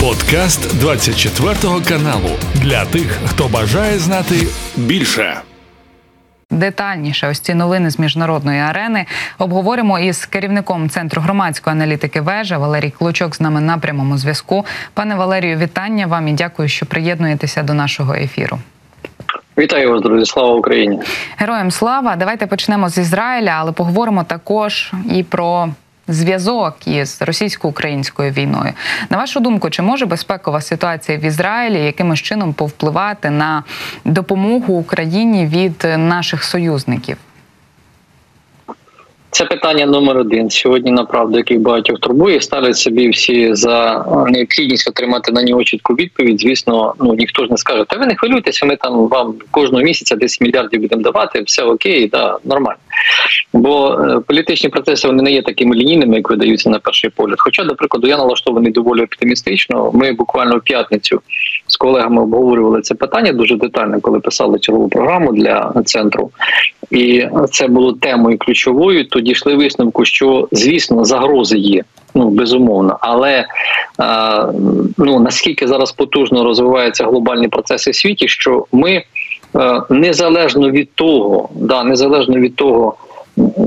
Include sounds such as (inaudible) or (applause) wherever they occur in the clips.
Подкаст 24 каналу для тих, хто бажає знати більше. Детальніше ось ці новини з міжнародної арени обговоримо із керівником центру громадської аналітики вежа Валерій Клучок з нами на прямому зв'язку. Пане Валерію, вітання вам і дякую, що приєднуєтеся до нашого ефіру. Вітаю вас, друзі! Слава Україні! Героям слава! Давайте почнемо з Ізраїля, але поговоримо також і про зв'язок із російсько-українською війною. На вашу думку, чи може безпекова ситуація в Ізраїлі якимось чином повпливати на допомогу Україні від наших союзників? Це питання номер один сьогодні. Направду, який багатьох турбує, ставлять собі всі за необхідність отримати на нього чітку відповідь. Звісно, ну ніхто ж не скаже, та ви не хвилюйтеся, ми там вам кожного місяця 10 мільярдів будемо давати, все окей, да, нормально. Бо е, політичні процеси вони не є такими лінійними, як видаються на перший погляд. Хоча, до прикладу, я налаштований доволі оптимістично. Ми буквально в п'ятницю з колегами обговорювали це питання дуже детально, коли писали чергову програму для центру, і це було темою ключовою. То дійшли висновку, що звісно загрози є. Ну безумовно, але а, ну наскільки зараз потужно розвиваються глобальні процеси в світі, що ми а, незалежно від того, да незалежно від того.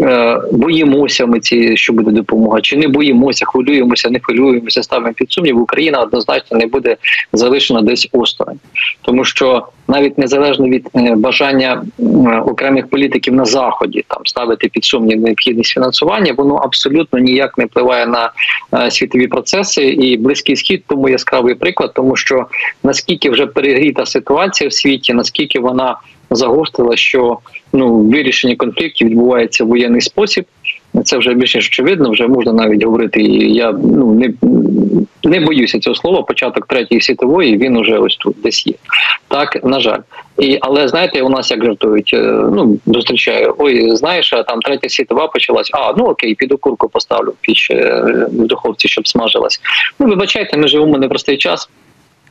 Е, боїмося ми ці, що буде допомога, чи не боїмося, хвилюємося, не хвилюємося, ставимо під сумнів. Україна однозначно не буде залишена десь осторонь, тому що навіть незалежно від е, бажання окремих політиків на заході там ставити під сумнів необхідність фінансування, воно абсолютно ніяк не впливає на е, світові процеси. І близький схід тому яскравий приклад, тому що наскільки вже перегріта ситуація в світі, наскільки вона загострила, що ну вирішення конфліктів відбувається в воєнний спосіб. Це вже більш ніж очевидно, вже можна навіть говорити. І я ну не не боюся цього слова. Початок третьої світової він уже ось тут десь є. Так на жаль, і але знаєте, у нас як жартують. Е, ну зустрічаю. Ой, знаєш, а там третя світова почалась. А ну окей, піду курку поставлю піч е, в духовці, щоб смажилась. Ну вибачайте, ми живемо непростий час.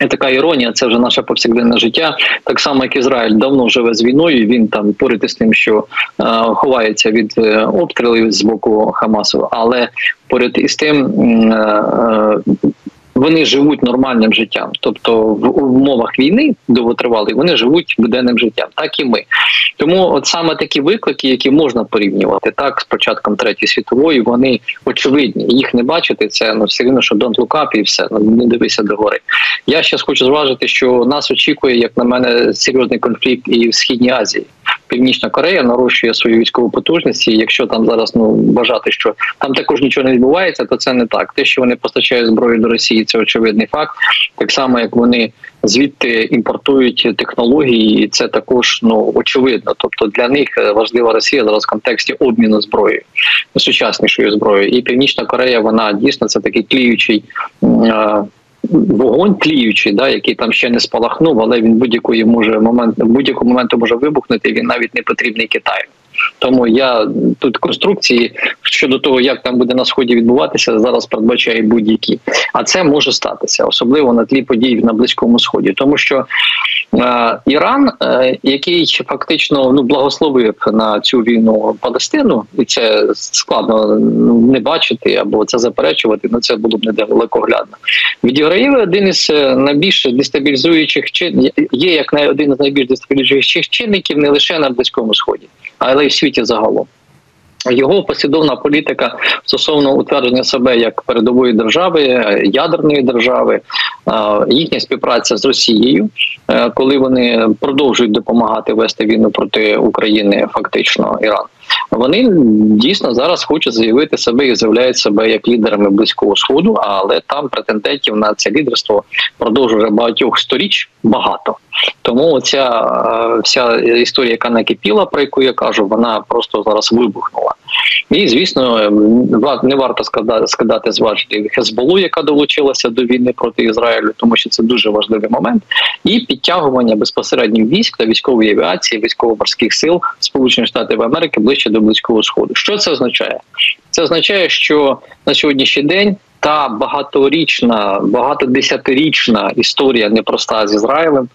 І така іронія, це вже наше повсякденне життя. Так само, як Ізраїль давно живе з війною. Він там поряд із тим, що е, ховається від е, обстрілів з боку Хамасу, але поряд із тим. Е, е, вони живуть нормальним життям, тобто в умовах війни довготривалої вони живуть буденним життям, так і ми. Тому, от саме такі виклики, які можна порівнювати, так з початком третьої світової, вони очевидні. Їх не бачити. Це ну все рівно, що don't look up і все ну, не дивися до гори. Я ще хочу зважити, що нас очікує, як на мене, серйозний конфлікт і в східній Азії. Північна Корея нарощує свою військову потужність. і Якщо там зараз ну вважати, що там також нічого не відбувається, то це не так. Те, що вони постачають зброю до Росії, це очевидний факт. Так само, як вони звідти імпортують технології, і це також ну очевидно. Тобто для них важлива Росія зараз в контексті обміну зброєю сучаснішою зброєю. І Північна Корея вона дійсно це такий кліючий вогонь тліючий, да, який там ще не спалахнув, але він будь-якої може момент будь-якого моменту може вибухнути. Він навіть не потрібний Китаю. Тому я тут конструкції щодо того, як там буде на сході відбуватися, зараз передбачаю будь-які. А це може статися, особливо на тлі подій на близькому сході, тому що е, Іран, е, який фактично ну благословив на цю війну Палестину, і це складно ну, не бачити або це заперечувати. Ну це було б недалекоглядно. Відіграє один із е, найбільш дестабілізуючих чин є як один із найбільш дестабілізуючих чинників не лише на близькому сході, але й в світі загалом. Його послідовна політика стосовно утвердження себе як передової держави, ядерної держави, їхня співпраця з Росією, е, коли вони продовжують допомагати вести війну проти України, фактично Іран. Вони дійсно зараз хочуть заявити себе і заявляють себе як лідерами близького сходу, але там претендентів на це лідерство продовжує багатьох сторіч багато. Тому ця вся історія, яка накипіла, про яку я кажу, вона просто зараз вибухнула. І звісно, не варто складати з важелів Хезболу, яка долучилася до війни проти Ізраїлю, тому що це дуже важливий момент, і підтягування безпосередньо військ та військової авіації, військово-морських сил Сполучених Штатів Америки ближче до близького сходу. Що це означає? Це означає, що на сьогоднішній день та багаторічна, багатодесятирічна історія непроста з Ізраїлем,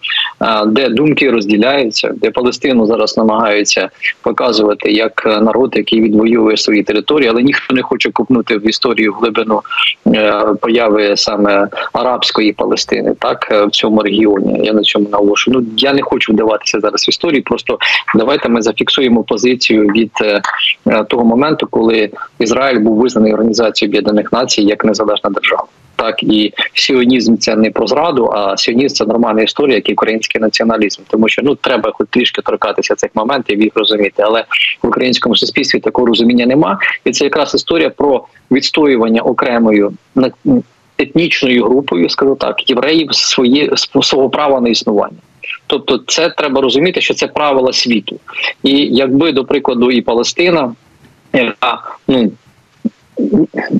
де думки розділяються, де Палестину зараз намагаються показувати як народ, який відвоює свої території, але ніхто не хоче купнути в історію глибину е, появи саме арабської Палестини, так е, в цьому регіоні. Я на цьому наголошую. Ну я не хочу вдаватися зараз в історії. Просто давайте ми зафіксуємо позицію від е, того моменту, коли Ізраїль був визнаний організацією Об'єднаних Націй як незалежна держава. Так і сіонізм це не про зраду, а сіонізм це нормальна історія, як і український націоналізм. Тому що ну треба хоч трішки торкатися цих моментів, їх розуміти. Але в українському суспільстві такого розуміння нема, і це якраз історія про відстоювання окремою етнічною групою, скажу так, євреїв своє свого права на існування. Тобто, це треба розуміти, що це правила світу, і якби до прикладу і Палестина, яка ну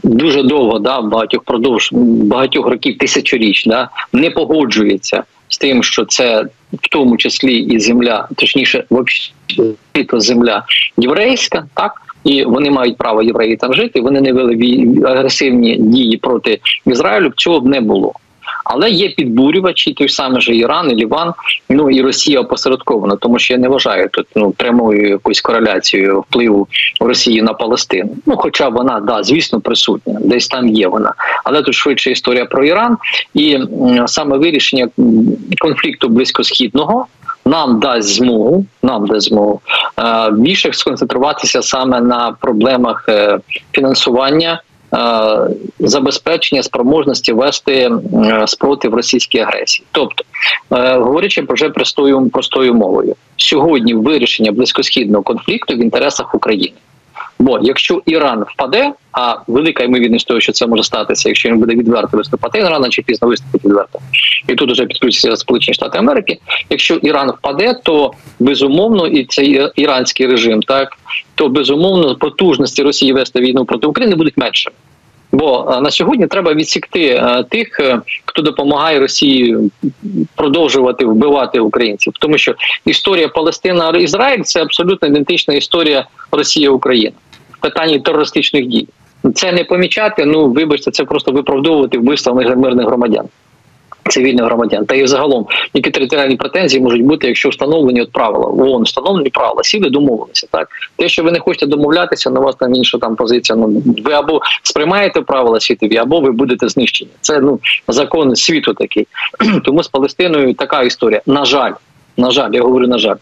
дуже довго, да, багатьох продовж багатьох років тисячоріч, да, не погоджується з тим, що це в тому числі і земля, точніше, взагалі земля єврейська, так. І вони мають право євреї там жити. Вони не вели агресивні дії проти Ізраїлю. Цього б не було. Але є підбурювачі, той самий же Іран, і Ліван, ну і Росія опосередковано, тому що я не вважаю тут ну прямою якоюсь кореляцією впливу Росії на Палестину. Ну, хоча вона да, звісно, присутня, десь там є вона, але тут швидше історія про Іран і саме вирішення конфлікту близькосхідного. Нам дасть змогу, нам дасть змогу е, більше сконцентруватися саме на проблемах е, фінансування забезпечення спроможності вести е, спротив російській агресії, тобто говорячи говорячи вже простою простою мовою, сьогодні вирішення близькосхідного конфлікту в інтересах України. Бо якщо Іран впаде, а велика ймовірність того, що це може статися, якщо він буде відверто виступати, він рано чи пізно виступить відверто, і тут вже підключаться Сполучені Штати Америки. Якщо Іран впаде, то безумовно і цей іранський режим, так то безумовно потужності Росії вести війну проти України будуть меншими. Бо на сьогодні треба відсікти тих, е, хто допомагає Росії продовжувати вбивати українців, тому що історія Палестина Ізраїль це абсолютно ідентична історія Росія Україна питанні терористичних дій. Це не помічати. Ну вибачте, це просто виправдовувати вбивства мирних громадян цивільних громадян, та і загалом які територіальні претензії можуть бути, якщо встановлені от правила ООН встановлені правила, сіли домовилися. Так те, що ви не хочете домовлятися, на вас там інша там позиція. Ну ви або сприймаєте правила світові, або ви будете знищені. Це ну закон світу такий. (clears throat) Тому з Палестиною така історія. На жаль, на жаль, я говорю на жаль.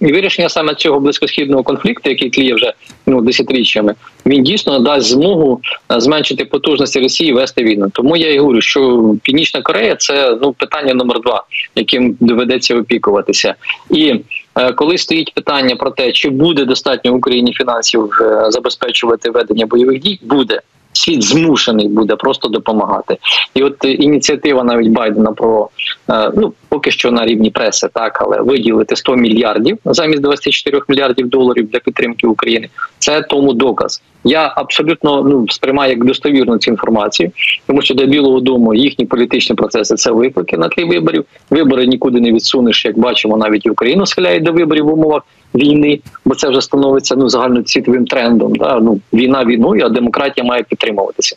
І вирішення саме цього близькосхідного конфлікту, який тліє вже ну десятиріччями, він дійсно дасть змогу е, зменшити потужності Росії вести війну. Тому я і говорю, що Північна Корея це ну питання номер два, яким доведеться опікуватися. І е, коли стоїть питання про те, чи буде достатньо Україні фінансів е, забезпечувати ведення бойових дій, буде світ змушений буде просто допомагати. І от ініціатива навіть Байдена про е, ну поки що на рівні преси, так але виділити 100 мільярдів замість 24 мільярдів доларів для підтримки України. Це тому доказ. Я абсолютно ну сприймаю як достовірну цю інформацію, тому що до Білого Дому їхні політичні процеси це виклики на тлі виборів. Вибори нікуди не відсунеш, як бачимо, навіть Україну схиляють до виборів в умовах війни, бо це вже становиться ну загальноцвітовим трендом. Да? Ну війна війною, а демократія має підтримуватися.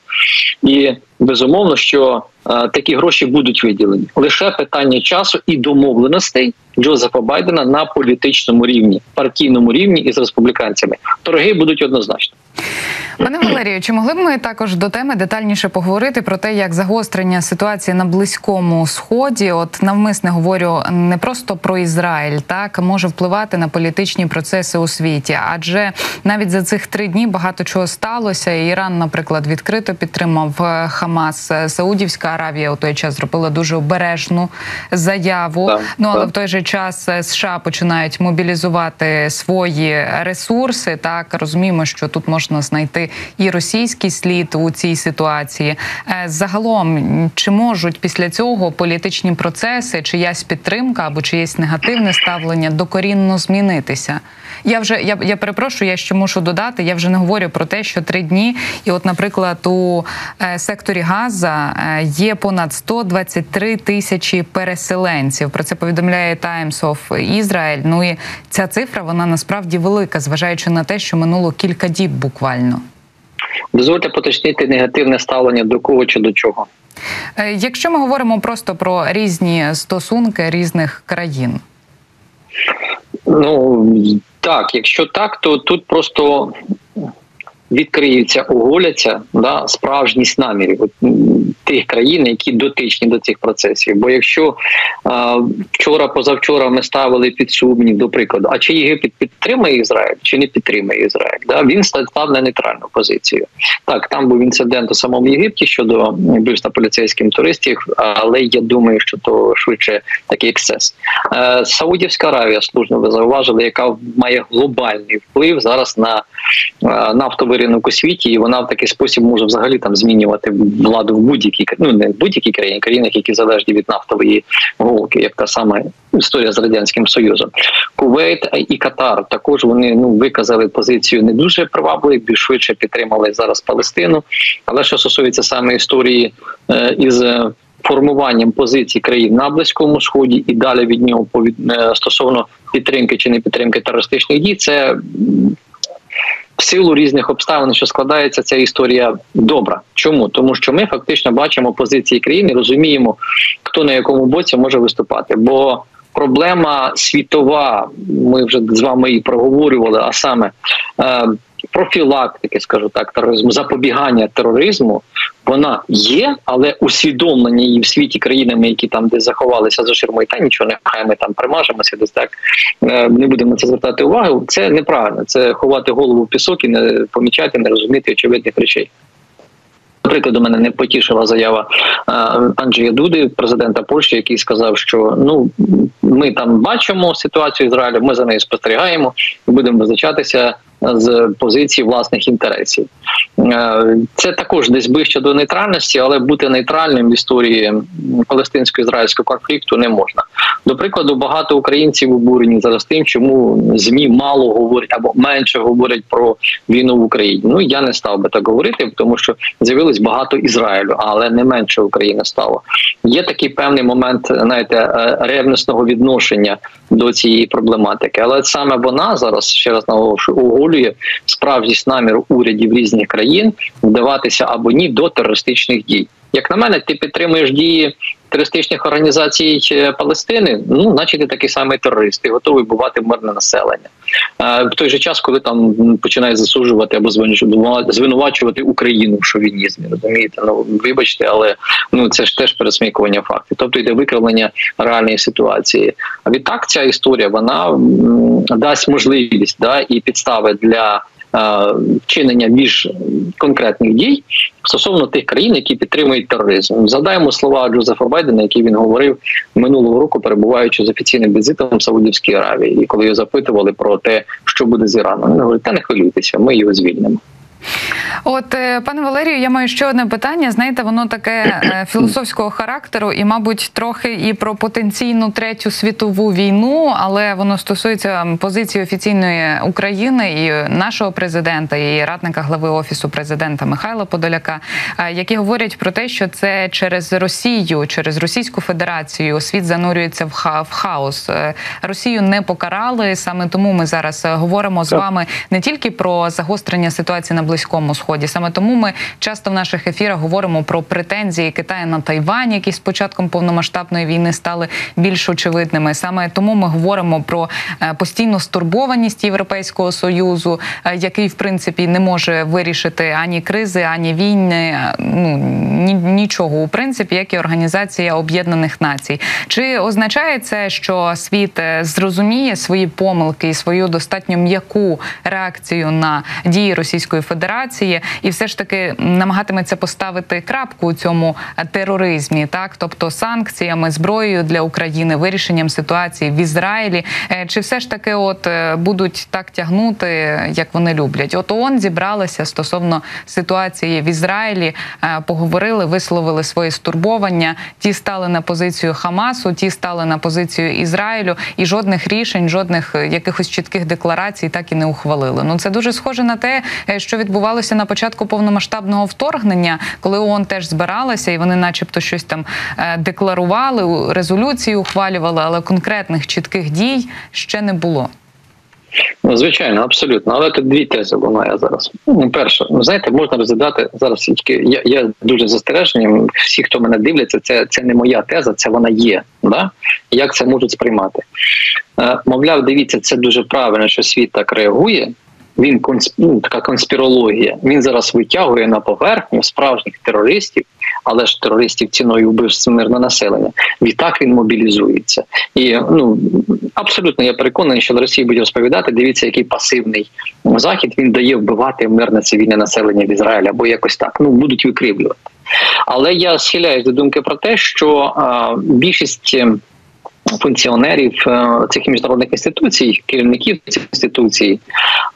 І безумовно, що такі гроші будуть виділені. Лише питання часу і домовленостей Джозефа Байдена на політичному рівні, партійному рівні із республіканцями. Торги будуть однозначно. Пане Валерію, чи могли б ми також до теми детальніше поговорити про те, як загострення ситуації на близькому сході, от навмисне говорю не просто про Ізраїль, так може впливати на політичні процеси у світі? Адже навіть за цих три дні багато чого сталося. Іран, наприклад, відкрито підтримав е, Хамас. Саудівська Аравія у той час зробила дуже обережну заяву. Так, ну але так. в той же час США починають мобілізувати свої ресурси. Так розуміємо, що тут можна знайти і російський слід у цій ситуації. Е, загалом чи можуть після цього політичні процеси, чиясь підтримка або чиєсь негативне ставлення докорінно змінитися? Я вже я я перепрошую, я ще мушу додати. Я вже не говорю про те, що три дні, і, от, наприклад, у е, секторі Газа е, є понад 123 тисячі переселенців. Про це повідомляє Times of Israel. Ну і ця цифра вона насправді велика, зважаючи на те, що минуло кілька діб буквально. Дозвольте поточнити негативне ставлення до кого чи до чого. Е, якщо ми говоримо просто про різні стосунки різних країн. Ну так, якщо так, то тут просто відкриються, оголяться да, справжність намірів тих країн, які дотичні до цих процесів. Бо якщо а, вчора, позавчора ми ставили під сумнів, до прикладу, а чи Єгипет підтримує Ізраїль, чи не підтримує Ізраїль, да, він став на нейтральну позицію. Так, там був інцидент у самому Єгипті щодо вбивства поліцейським туристів, але я думаю, що то швидше такий ексцес. Е, Саудівська Аравія, служно ви зауважили, яка має глобальний вплив зараз на е, нафтовий ринок у світі, і вона в такий спосіб може взагалі там змінювати владу в будь-якій ну не в будь-якій країні, країнах, які залежні від нафтової голки, як та сама історія з радянським союзом. Кувейт і Катар також вони ну виказали позицію не дуже привабливо, більш швидше підтримали зараз Палестину. Але що стосується саме історії е, із е, формуванням позицій країн на близькому сході і далі від нього е, стосовно підтримки чи не підтримки терористичних дій, це в силу різних обставин, що складається ця історія добра. Чому тому, що ми фактично бачимо позиції країни, розуміємо, хто на якому боці може виступати, бо проблема світова, ми вже з вами і проговорювали, а саме е, профілактики, скажу так, тероризму, запобігання тероризму, вона є, але усвідомлення її в світі країнами, які там десь заховалися за ширмою, та нічого не хай ми там примажемося, десь так е, не будемо на це звертати увагу. Це неправильно. Це ховати голову в пісок і не помічати, не розуміти очевидних речей. Наприклад, у мене не потішила заява е, Анджія Дуди, президента Польщі, який сказав, що ну ми там бачимо ситуацію Ізраїлю, ми за нею спостерігаємо і будемо визначатися з позиції власних інтересів. Е, це також десь ближче до нейтральності, але бути нейтральним в історії палестинсько-ізраїльського конфлікту не можна. До прикладу, багато українців обурені зараз тим, чому змі мало говорять або менше говорять про війну в Україні. Ну я не став би так говорити, тому що з'явилось багато Ізраїлю, але не менше України стало. Є такий певний момент, знаєте, е, ревностного відношення до цієї проблематики, але саме вона зараз ще раз наголошую, оголює справжність наміру урядів різних країн вдаватися або ні до терористичних дій. Як на мене, ти підтримуєш дії терористичних організацій е, Палестини, ну значить ти такий самий терорист, ти готовий бувати мирне населення. В той же час, коли там починає засуджувати або звинувачувати Україну в шовінізмі, розумієте? Ну вибачте, але ну це ж теж пересмікування фактів. Тобто йде викривлення реальної ситуації. А відтак ця історія вона дасть можливість да і підстави для. Вчинення більш конкретних дій стосовно тих країн, які підтримують тероризм, згадаємо слова Джозефа Байдена, які він говорив минулого року, перебуваючи з офіційним візитом в Саудівській Аравії, і коли його запитували про те, що буде з Іраном, він говорить, та не хвилюйтеся, ми його звільнимо. От е, пане Валерію, я маю ще одне питання. Знаєте, воно таке е, (clears throat) філософського характеру, і, мабуть, трохи і про потенційну третю світову війну, але воно стосується позиції офіційної України і нашого президента, і радника глави офісу президента Михайла Подоляка, е, які говорять про те, що це через Росію, через Російську Федерацію світ занурюється в хаос. Росію не покарали саме тому. Ми зараз говоримо з вами не тільки про загострення ситуації на близькому сході. Саме тому ми часто в наших ефірах говоримо про претензії Китаю на Тайвань, які з початком повномасштабної війни стали більш очевидними. Саме тому ми говоримо про е, постійну стурбованість Європейського союзу, е, який в принципі не може вирішити ані кризи, ані війни. Е, ну нічого у принципі, як і організація Об'єднаних Націй. Чи означає це, що світ зрозуміє свої помилки і свою достатньо м'яку реакцію на дії Російської Федерації? Федерації і все ж таки намагатиметься поставити крапку у цьому тероризмі, так тобто санкціями, зброєю для України, вирішенням ситуації в Ізраїлі, е, чи все ж таки, от е, будуть так тягнути, як вони люблять? От ООН зібралися стосовно ситуації в Ізраїлі, е, поговорили, висловили свої стурбовання. Ті стали на позицію Хамасу, ті стали на позицію Ізраїлю, і жодних рішень, жодних якихось чітких декларацій так і не ухвалили. Ну це дуже схоже на те, що відбувалося на початку повномасштабного вторгнення, коли ООН теж збиралася, і вони, начебто, щось там е, декларували, резолюції ухвалювали, але конкретних чітких дій ще не було. Ну, звичайно, абсолютно. Але тут дві тези лунає зараз. Ну, перше, ну знаєте, можна розглядати зараз. Я я дуже застереженням. Всі, хто мене дивляться, це це не моя теза, це вона є. Да? Як це можуть сприймати? Е, мовляв, дивіться, це дуже правильно, що світ так реагує. Він ну, така конспірологія. Він зараз витягує на поверхню справжніх терористів, але ж терористів ціною вбивств мирне населення. Відтак він мобілізується. І ну абсолютно я переконаний, що Росії буде розповідати. Дивіться, який пасивний захід він дає вбивати мирне цивільне населення в Ізраїлі або якось так. Ну будуть викривлювати. Але я схиляюсь до думки про те, що а, більшість функціонерів е, цих міжнародних інституцій, керівників цих інституцій,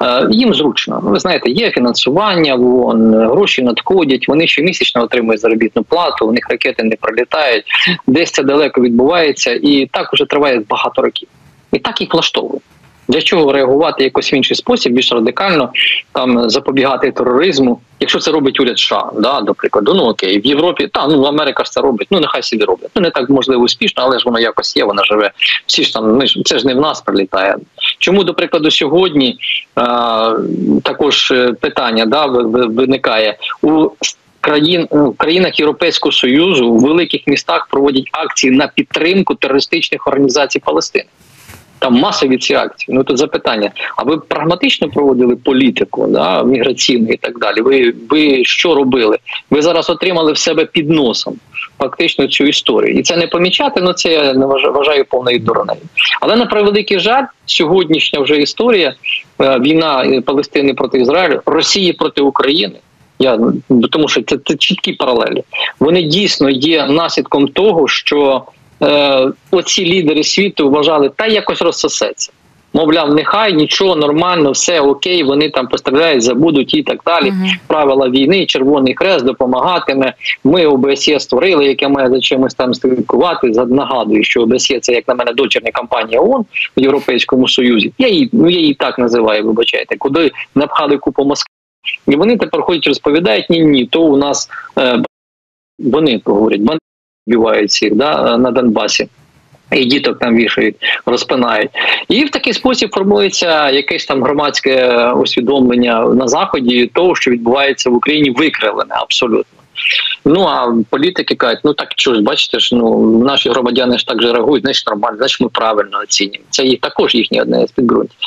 е, їм зручно. Ви знаєте, є фінансування, вон гроші надходять. Вони щомісячно отримують заробітну плату. У них ракети не пролітають, десь це далеко відбувається, і так уже триває багато років. І так їх влаштовує. Для чого реагувати якось в інший спосіб, більш радикально там запобігати тероризму, якщо це робить уряд США, да, до прикладу, ну окей, в Європі та ну Америка ж це робить. Ну нехай собі роблять. Ну не так можливо успішно, але ж воно якось є. Вона живе. Всі ж там ми ж це ж не в нас прилітає. Чому до прикладу сьогодні а, також е, питання да виникає у країн в країнах Європейського союзу в великих містах проводять акції на підтримку терористичних організацій Палестини там масові ці акції. Ну тут запитання: а ви прагматично проводили політику да, міграційну і так далі? Ви ви що робили? Ви зараз отримали в себе під носом фактично цю історію, і це не помічати. Ну це я не вважаю повною доронею. Але на превеликий жаль, сьогоднішня вже історія е, війна Палестини проти Ізраїлю, Росії проти України. Я тому, що це, це чіткі паралелі. Вони дійсно є наслідком того, що е, оці лідери світу вважали, та якось розсосеться. Мовляв, нехай нічого нормально, все окей, вони там постріляють, забудуть і так далі. Uh-huh. Правила війни, Червоний Хрест допомагатиме. Ми ОБСЄ створили, яке має за чимось там слідкувати. Нагадую, що ОБСЄ це як на мене дочерня компанія ООН в Європейському Союзі. Я її ну я її так називаю. Вибачайте, куди напхали купу Москви. І вони тепер ходять розповідають ні, ні, то у нас е, вони говорять, вбивають всіх да, на Донбасі. І діток там вішають, розпинають, і в такий спосіб формується якесь там громадське усвідомлення на заході того, що відбувається в Україні, викривлене абсолютно. Ну а політики кажуть, ну так ж, бачите ж, ну наші громадяни ж так же реагують, значить нормально, значить ми правильно оцінюємо. Це їх також їхнє одне з підґрунтів.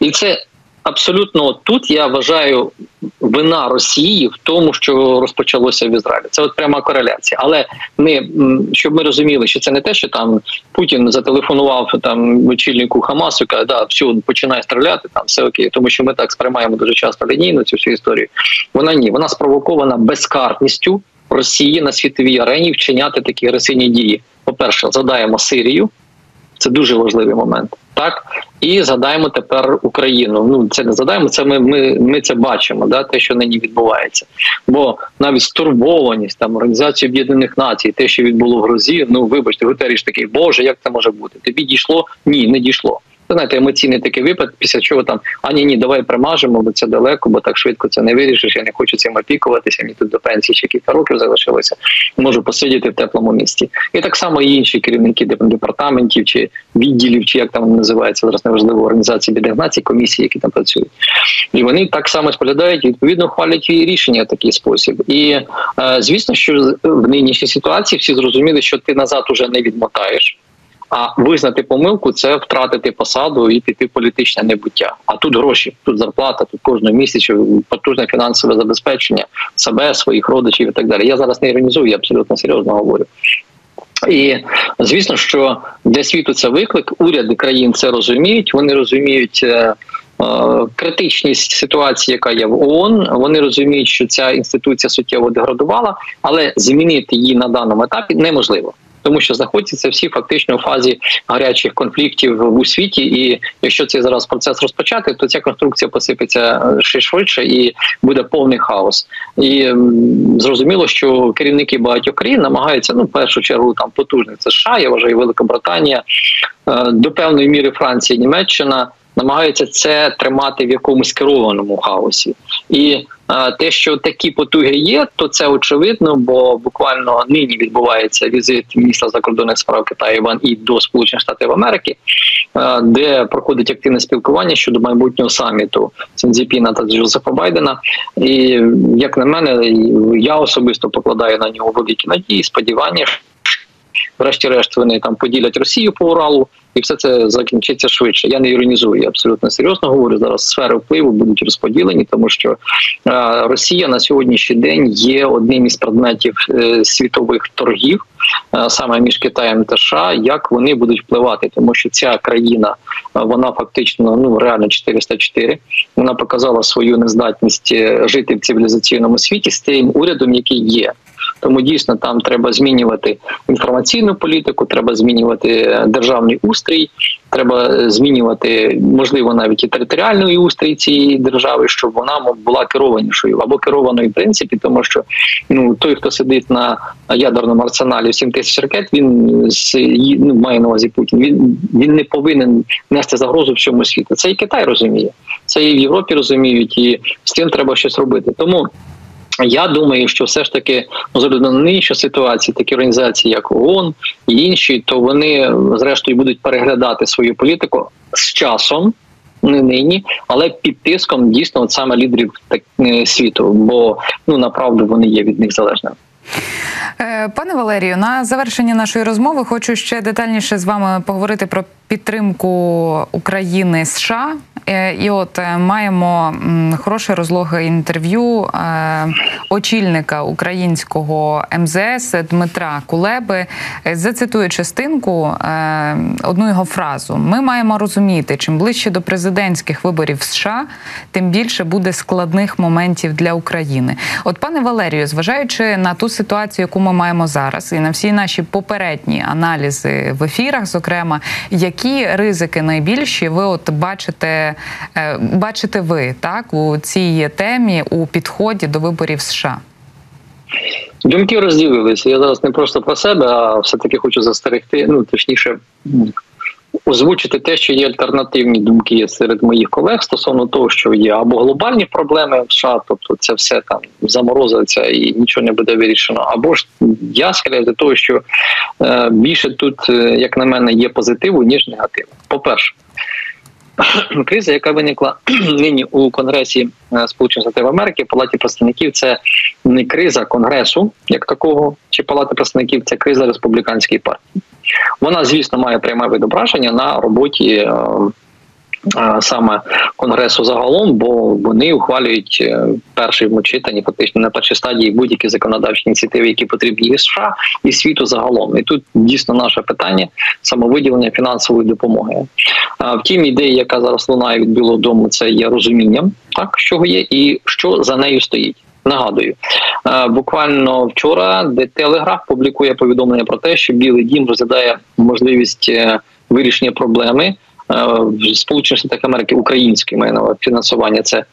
І це абсолютно тут я вважаю вина Росії в тому, що розпочалося в Ізраїлі. Це от пряма кореляція. Але ми щоб ми розуміли, що це не те, що там Путін зателефонував там очільнику Хамасу, каже, да, все, починає стріляти, там все окей, тому що ми так сприймаємо дуже часто лінійно цю всю історію. Вона ні, вона спровокована безкарністю Росії на світовій арені вчиняти такі агресивні дії. По перше, задаємо Сирію. Це дуже важливий момент, так і згадаємо тепер Україну. Ну це не згадаємо, це ми ми, ми це бачимо. Да, те, що нині відбувається. Бо навіть стурбованість там організації Об'єднаних Націй, те, що відбуло в Грузії, ну вибачте, Гутеріш такий, Боже, як це може бути? Тобі дійшло? Ні, не дійшло знаєте, емоційний такий випад, після чого там а ні, ні, давай примажемо, бо це далеко, бо так швидко це не вирішиш. Я не хочу цим опікуватися. Мені тут до пенсії ще кілька років залишилося. Можу посидіти в теплому місті. І так само і інші керівники департаментів чи відділів, чи як там називається зараз неважливо організації бідних комісії, які там працюють. І вони так само споглядають відповідно хвалять її рішення в такий спосіб. І е, звісно, що в нинішній ситуації всі зрозуміли, що ти назад уже не відмотаєш. А визнати помилку це втратити посаду і піти в політичне небуття. А тут гроші, тут зарплата, тут кожного місяця потужне фінансове забезпечення себе, своїх родичів і так далі. Я зараз не іронізую, я абсолютно серйозно говорю. І звісно, що для світу це виклик. Уряди країн це розуміють. Вони розуміють. Е, е, критичність ситуації, яка є в ООН, вони розуміють, що ця інституція суттєво деградувала, але змінити її на даному етапі неможливо тому що знаходяться всі фактично у фазі гарячих конфліктів у світі. І якщо цей зараз процес розпочати, то ця конструкція посипеться ще швидше і буде повний хаос. І зрозуміло, що керівники багатьох країн намагаються ну в першу чергу там потужних США, я вважаю, Велика Британія е, до певної міри Франція, Німеччина намагаються це тримати в якомусь керованому хаосі, і а, те, що такі потуги є, то це очевидно, бо буквально нині відбувається візит міністра закордонних справ Китаю Іван і до Сполучених Штатів Америки. де проходить активне спілкування щодо майбутнього саміту Сінзіпіна та Джозефа Байдена. І як на мене, я особисто покладаю на нього великі надії, сподівання. Врешті-решт вони там поділять Росію по Уралу, і все це закінчиться швидше. Я не іронізую, я абсолютно серйозно говорю. Зараз сфери впливу будуть розподілені, тому що е, Росія на сьогоднішній день є одним із предметів е, світових торгів, е, саме між Китаєм та США, як вони будуть впливати, тому що ця країна вона фактично ну реально 404, Вона показала свою нездатність жити в цивілізаційному світі з тим урядом, який є. Тому дійсно там треба змінювати інформаційну політику, треба змінювати державний устрій, треба змінювати можливо навіть і територіальний устрій цієї держави, щоб вона була керованішою або керованою в принципі, тому що ну той, хто сидить на ядерному арсеналі 7 тисяч ракет, він ну, має на увазі Путін. Він він не повинен нести загрозу всьому світу. Це і Китай розуміє, це і в Європі розуміють, і з цим треба щось робити. Тому. Я думаю, що все ж таки ну, на нинішню ситуації такі організації, як ООН і інші, то вони зрештою будуть переглядати свою політику з часом. Не нині, але під тиском дійсно от саме лідерів так, е, світу, бо ну направду вони є від них залежними. Е, пане Валерію, на завершення нашої розмови хочу ще детальніше з вами поговорити про підтримку України США. Е, і от е, маємо хороше розлоге інтерв'ю е, очільника українського МЗС Дмитра Кулеби. Зацитую частинку одну його фразу: ми маємо розуміти, чим ближче до президентських виборів США, тим більше буде складних моментів для України. От, пане Валерію, зважаючи на ту ситуацію, яку ми маємо зараз, і на всі наші попередні аналізи в ефірах, зокрема, які ризики найбільші ви от бачите Е, бачите ви так у цій темі у підході до виборів США? Думки розділилися. Я зараз не просто про себе, а все-таки хочу застерегти. Ну точніше, озвучити те, що є альтернативні думки серед моїх колег стосовно того, що є або глобальні проблеми в США, тобто це все там заморозиться і нічого не буде вирішено, або ж я схиляю до того, що е, більше тут, е, як на мене, є позитиву ніж негативу. По перше. (clears throat) криза, яка виникла (clears throat) нині у Конгресі е, Сполучених Штатів Америки, Палаті представників, це не криза Конгресу, як такого, чи Палати представників, це криза республіканської партії. Вона, звісно, має пряме відображення на роботі е, саме конгресу загалом, бо вони ухвалюють е, перший в читанні, фактично на першій стадії будь-які законодавчі ініціативи, які потрібні і США і світу загалом. І тут дійсно наше питання самовиділення фінансової допомоги. Втім, ідея, яка зараз лунає від Білого Дому, це є розумінням, так що є, і що за нею стоїть. Нагадую, буквально вчора, де телеграф публікує повідомлення про те, що Білий Дім розглядає можливість е, вирішення проблеми в Сполучених Штатах Америки українське має фінансування це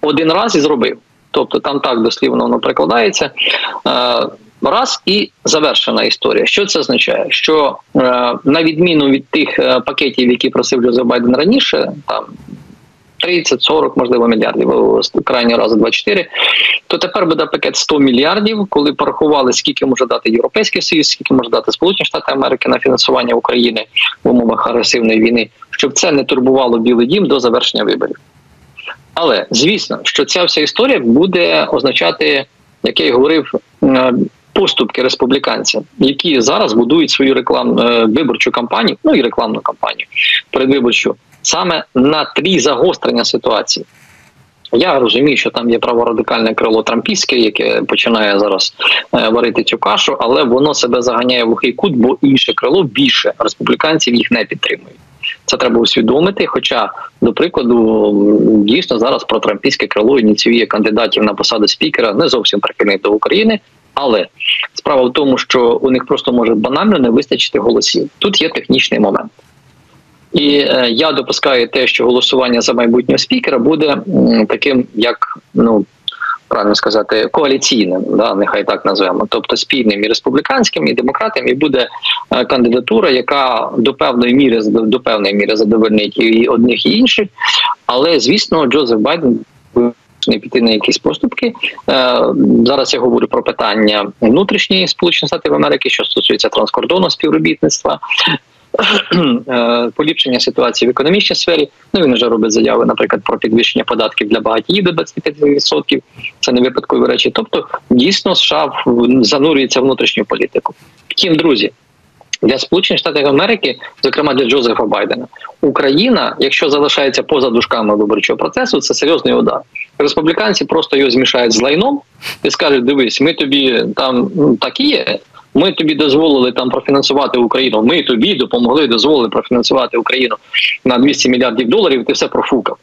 один раз і зробив. Тобто там так дослівно воно прикладається. Раз і завершена історія. Що це означає? Що на відміну від тих е, пакетів, які просив Джозеф Байден раніше, там 30-40, можливо, мільярдів крайнього разу 24, то тепер буде пакет 100 мільярдів, коли порахували, скільки може дати Європейський Союз, скільки може дати Сполучені Штати Америки на фінансування України в умовах агресивної війни, щоб це не турбувало Білий Дім до завершення виборів. Але звісно, що ця вся історія буде означати, як я й говорив, е, поступки республіканців, які зараз будують свою рекламну е, виборчу кампанію, ну і рекламну кампанію передвиборчу саме на тлі загострення ситуації. Я розумію, що там є праворадикальне крило Трампійське, яке починає зараз е, варити цю кашу, але воно себе заганяє в глухий кут, бо інше крило більше республіканців їх не підтримують. Це треба усвідомити. Хоча, до прикладу, дійсно зараз про Трампійське крило ініціює кандидатів на посаду спікера, не зовсім прихильних до України. Але справа в тому, що у них просто може банально не вистачити голосів. Тут є технічний момент. І е, я допускаю те, що голосування за майбутнього спікера буде таким, як ну правильно сказати, коаліційним, да, нехай так назвемо, тобто спільним і республіканським, і демократам, і буде е, кандидатура, яка до певної міри до певної міри задовольнить і одних і інших. Але звісно, Джозеф Байден. Не піти на якісь поступки е, зараз. Я говорю про питання внутрішньої сполучених Штатів Америки, що стосується транскордонного співробітництва, (clears throat) поліпшення ситуації в економічній сфері. Ну він вже робить заяви, наприклад, про підвищення податків для багатіїв до 25%. Це не випадкові речі. Тобто, дійсно, США занурюється в внутрішню політику. Втім, друзі. Для Сполучених Штатів Америки, зокрема для Джозефа Байдена, Україна, якщо залишається поза дужками виборчого процесу, це серйозний удар. Республіканці просто його змішають з лайном і скажуть: дивись, ми тобі там ну, так є. Ми тобі дозволили там профінансувати Україну. Ми тобі допомогли, дозволили профінансувати Україну на 200 мільярдів доларів. Ти все профукав.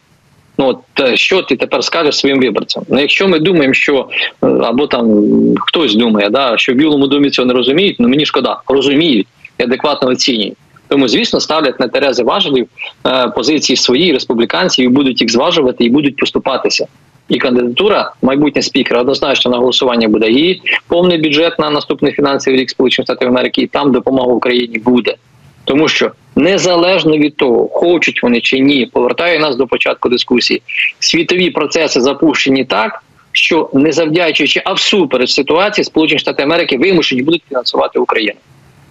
Ну от е, що ти тепер скажеш своїм виборцям? Ну, якщо ми думаємо, що е, або там хтось думає, да що в білому домі цього не розуміють, ну мені шкода, розуміють і адекватно оцінюють. Тому, звісно, ставлять на Терези важелів е, позиції свої республіканців і будуть їх зважувати і будуть поступатися. І кандидатура майбутнє спікера однозначно на голосування буде і повний бюджет на наступний фінансовий рік Сполучених Штатів Америки, і там допомога Україні буде. Тому що незалежно від того, хочуть вони чи ні, повертаю нас до початку дискусії. Світові процеси запущені так, що не завдячуючи, а всупереч ситуації, Сполучені Штати Америки вимушені будуть фінансувати Україну.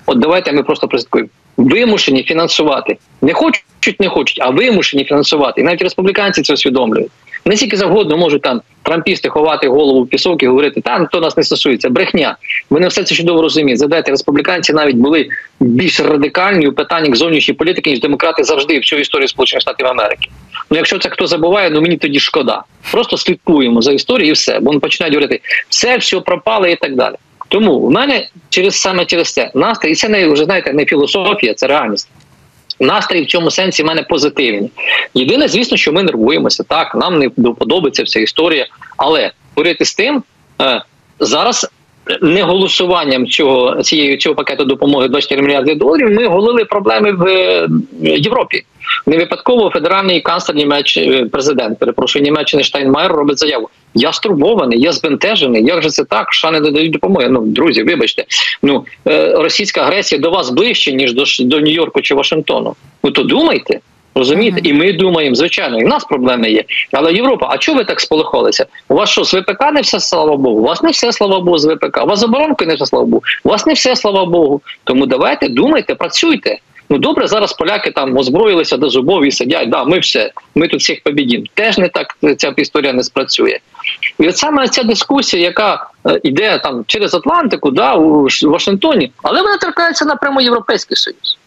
От давайте ми просто прослідкуємо. Вимушені фінансувати. Не хочуть, не хочуть, а вимушені фінансувати. І навіть республіканці це усвідомлюють. Не тільки завгодно можуть там трампісти ховати голову в пісок і говорити, там то нас не стосується, брехня. Вони все це чудово розуміють. Задайте, республіканці навіть були більш радикальні у питаннях зовнішньої політики, ніж демократи завжди всю історію Сполучених Штатів Америки. Ну, якщо це хто забуває, ну мені тоді шкода. Просто слідкуємо за історією і все. Бо вони починають говорити, все, все пропало і так далі. Тому в мене через саме через це настрій, і це не вже знаєте, не філософія, це реальність. Настрій в цьому сенсі в мене позитивні. Єдине, звісно, що ми нервуємося. Так, нам не подобається вся історія, але поряд з тим е, зараз. Не голосуванням цього цієї цього пакету допомоги 24 мільярди доларів. Ми голили проблеми в е, Європі. Не випадково федеральний канцлер Німеччини, е, президент перепрошую Німеччини Штайнмайер робить заяву. Я стурбований, я збентежений. Як же це так? США не додають допомоги? Ну друзі, вибачте, ну е, російська агресія до вас ближче ніж до до Нью-Йорку чи Вашингтону. Ви то думайте. Розумієте, і ми думаємо, звичайно, і в нас проблеми є. Але Європа, а чого ви так сполихалися? У вас що з ВПК не все, слава Богу? У вас не все, слава Богу, з ВПК. У вас заборонки не все, слава Богу. У вас не все, слава Богу. Тому давайте думайте, працюйте. Ну добре, зараз поляки там озброїлися до зубов і сидять. Да, ми все, ми тут всіх побідім. Теж не так ця історія не спрацює. І от саме ця дискусія, яка йде е, там через Атлантику, да, у Вашингтоні, але вона торкається напряму Європейський Союз.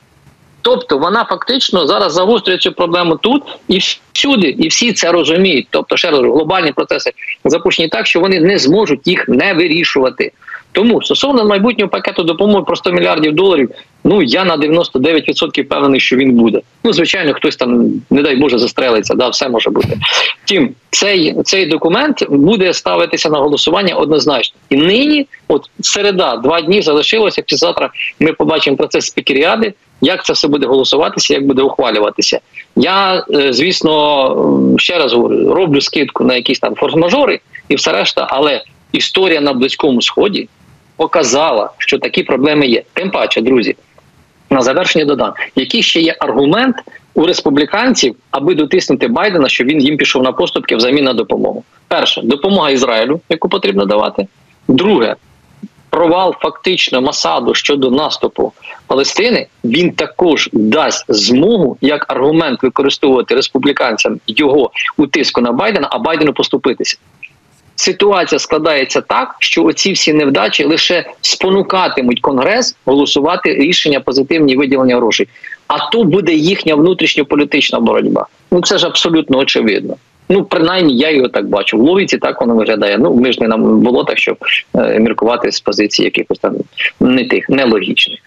Тобто вона фактично зараз загострює цю проблему тут і всюди, і всі це розуміють. Тобто, ще раз глобальні процеси запущені так, що вони не зможуть їх не вирішувати. Тому стосовно майбутнього пакету допомоги про 100 мільярдів доларів, ну я на 99% впевнений, що він буде. Ну звичайно, хтось там, не дай Боже, застрелиться. Да, все може бути. Втім, цей цей документ буде ставитися на голосування однозначно. І нині, от середа, два дні залишилося. Післязавтра ми побачимо процес спікеріади, як це все буде голосуватися, як буде ухвалюватися. Я е, звісно ще раз говорю, роблю скидку на якісь там форс-мажори і все решта, але історія на близькому сході показала, що такі проблеми є. Тим паче, друзі, на завершення додам, який ще є аргумент у республіканців, аби дотиснути Байдена, що він їм пішов на поступки взамін на допомогу. Перше допомога Ізраїлю, яку потрібно давати. Друге. Провал фактично Масаду щодо наступу Палестини він також дасть змогу як аргумент використовувати республіканцям його у тиску на Байдена, а Байдену поступитися ситуація складається так, що оці всі невдачі лише спонукатимуть конгрес голосувати рішення позитивні виділення грошей. А то буде їхня внутрішньополітична боротьба. Ну це ж абсолютно очевидно. Ну, принаймні, я його так бачу. В логіці так воно виглядає. Ну, ми ж не нам було так, щоб е, міркувати з позиції якихось там не тих нелогічних.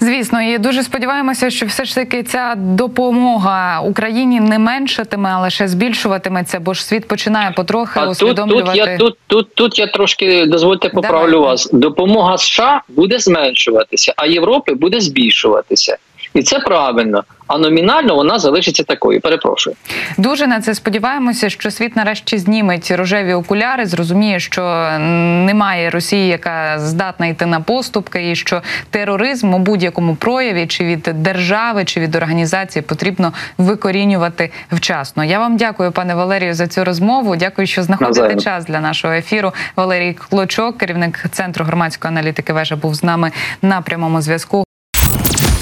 Звісно, і дуже сподіваємося, що все ж таки ця допомога Україні не меншатиме, а лише збільшуватиметься, бо ж світ починає потрохи а усвідомлювати. Тут, тут я тут, тут, тут я трошки дозвольте поправлю Давай. вас. Допомога США буде зменшуватися, а Європи буде збільшуватися і це правильно. А номінально вона залишиться такою. Перепрошую. Дуже на це сподіваємося, що світ нарешті зніме ці рожеві окуляри, зрозуміє, що немає Росії, яка здатна йти на поступки, і що тероризм у будь-якому прояві, чи від держави, чи від організації потрібно викорінювати вчасно. Я вам дякую, пане Валерію, за цю розмову. Дякую, що знаходите Навзаєм. час для нашого ефіру. Валерій Клочок, керівник центру громадської аналітики, вежа був з нами на прямому зв'язку.